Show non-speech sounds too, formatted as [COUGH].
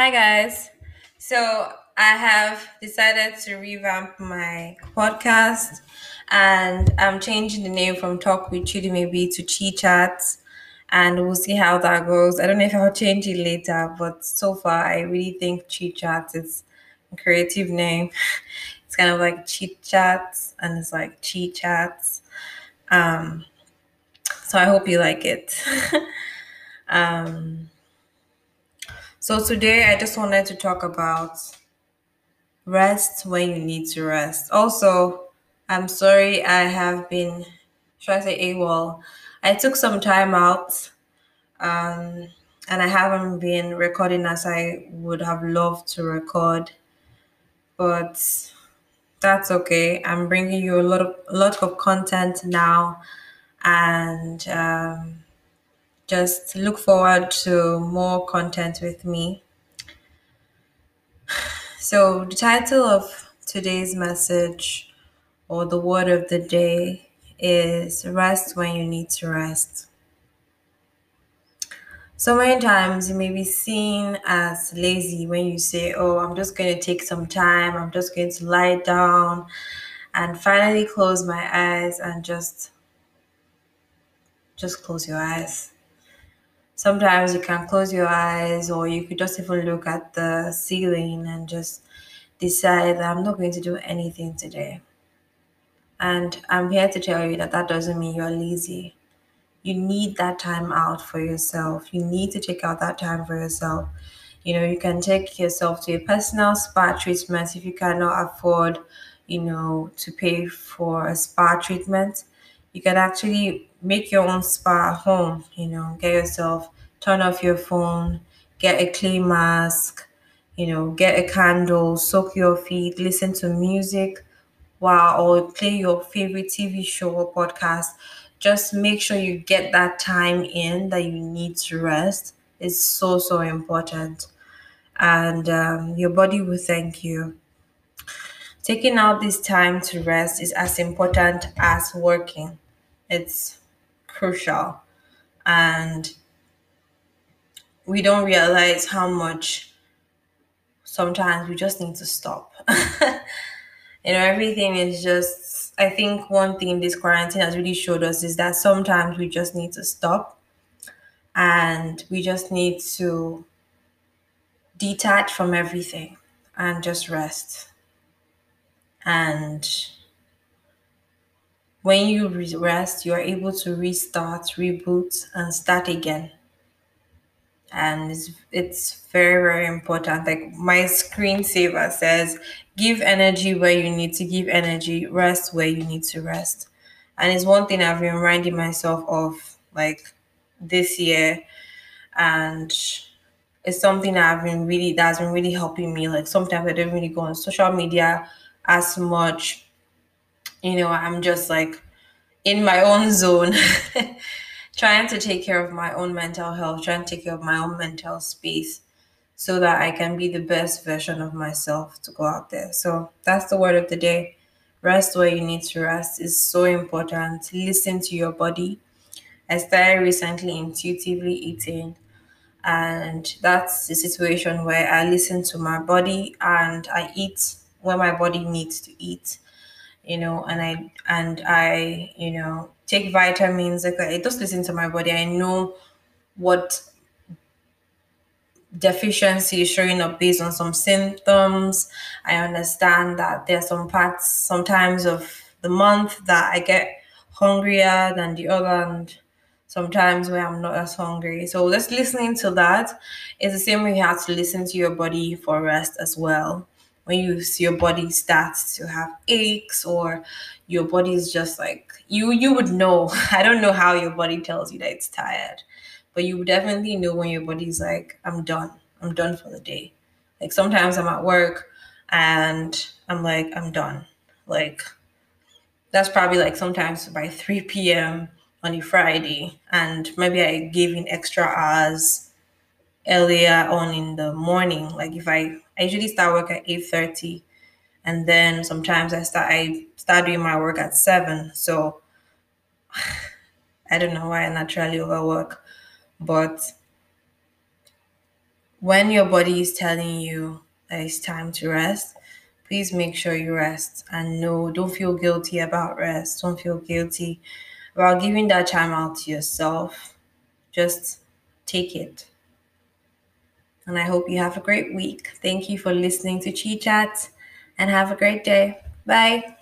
Hi, guys. So, I have decided to revamp my podcast and I'm changing the name from Talk with Chidi maybe to Chi Chats and we'll see how that goes. I don't know if I'll change it later, but so far, I really think Chi Chats is a creative name. [LAUGHS] It's kind of like Chit Chats and it's like Chi Chats. Um, so, I hope you like it. [LAUGHS] um, so today I just wanted to talk about rest when you need to rest. Also, I'm sorry I have been, should I say AWOL? I took some time out um, and I haven't been recording as I would have loved to record, but that's okay. I'm bringing you a lot of a lot of content now, and um, just look forward to more content with me. So, the title of today's message or the word of the day is rest when you need to rest. So many times you may be seen as lazy when you say, Oh, I'm just going to take some time, I'm just going to lie down and finally close my eyes and just just close your eyes. Sometimes you can close your eyes or you could just even look at the ceiling and just decide that I'm not going to do anything today. And I'm here to tell you that that doesn't mean you're lazy. You need that time out for yourself. You need to take out that time for yourself. You know, you can take yourself to a personal spa treatment if you cannot afford, you know, to pay for a spa treatment. You can actually make your own spa home, you know, get yourself, turn off your phone, get a clay mask, you know, get a candle, soak your feet, listen to music while or play your favorite TV show or podcast. Just make sure you get that time in that you need to rest. It's so, so important. And um, your body will thank you. Taking out this time to rest is as important as working, it's crucial. And we don't realize how much sometimes we just need to stop. [LAUGHS] you know, everything is just, I think one thing this quarantine has really showed us is that sometimes we just need to stop and we just need to detach from everything and just rest. And when you rest, you're able to restart, reboot, and start again. And it's, it's very, very important. Like my screensaver says, give energy where you need to give energy, rest where you need to rest. And it's one thing I've been reminding myself of like this year. And it's something I've been really that's been really helping me. Like sometimes I don't really go on social media as much. You know, I'm just like in my own zone, [LAUGHS] trying to take care of my own mental health, trying to take care of my own mental space so that I can be the best version of myself to go out there. So that's the word of the day. Rest where you need to rest is so important. Listen to your body. I started recently intuitively eating and that's the situation where I listen to my body and I eat when my body needs to eat, you know, and I and I, you know, take vitamins. Like I just listen to my body. I know what deficiency is showing up based on some symptoms. I understand that there are some parts sometimes of the month that I get hungrier than the other and sometimes where I'm not as hungry. So just listening to that is the same way you have to listen to your body for rest as well. When you see your body starts to have aches or your body is just like you you would know. [LAUGHS] I don't know how your body tells you that it's tired, but you definitely know when your body's like, I'm done. I'm done for the day. Like sometimes I'm at work and I'm like, I'm done. Like that's probably like sometimes by 3 p.m on a Friday, and maybe I gave in extra hours earlier on in the morning. Like if I, I usually start work at eight thirty, and then sometimes I start I start doing my work at seven. So [SIGHS] I don't know why I naturally overwork, but when your body is telling you that it's time to rest, please make sure you rest and no, don't feel guilty about rest. Don't feel guilty about giving that time out to yourself. Just take it. And I hope you have a great week. Thank you for listening to Chi Chat and have a great day. Bye.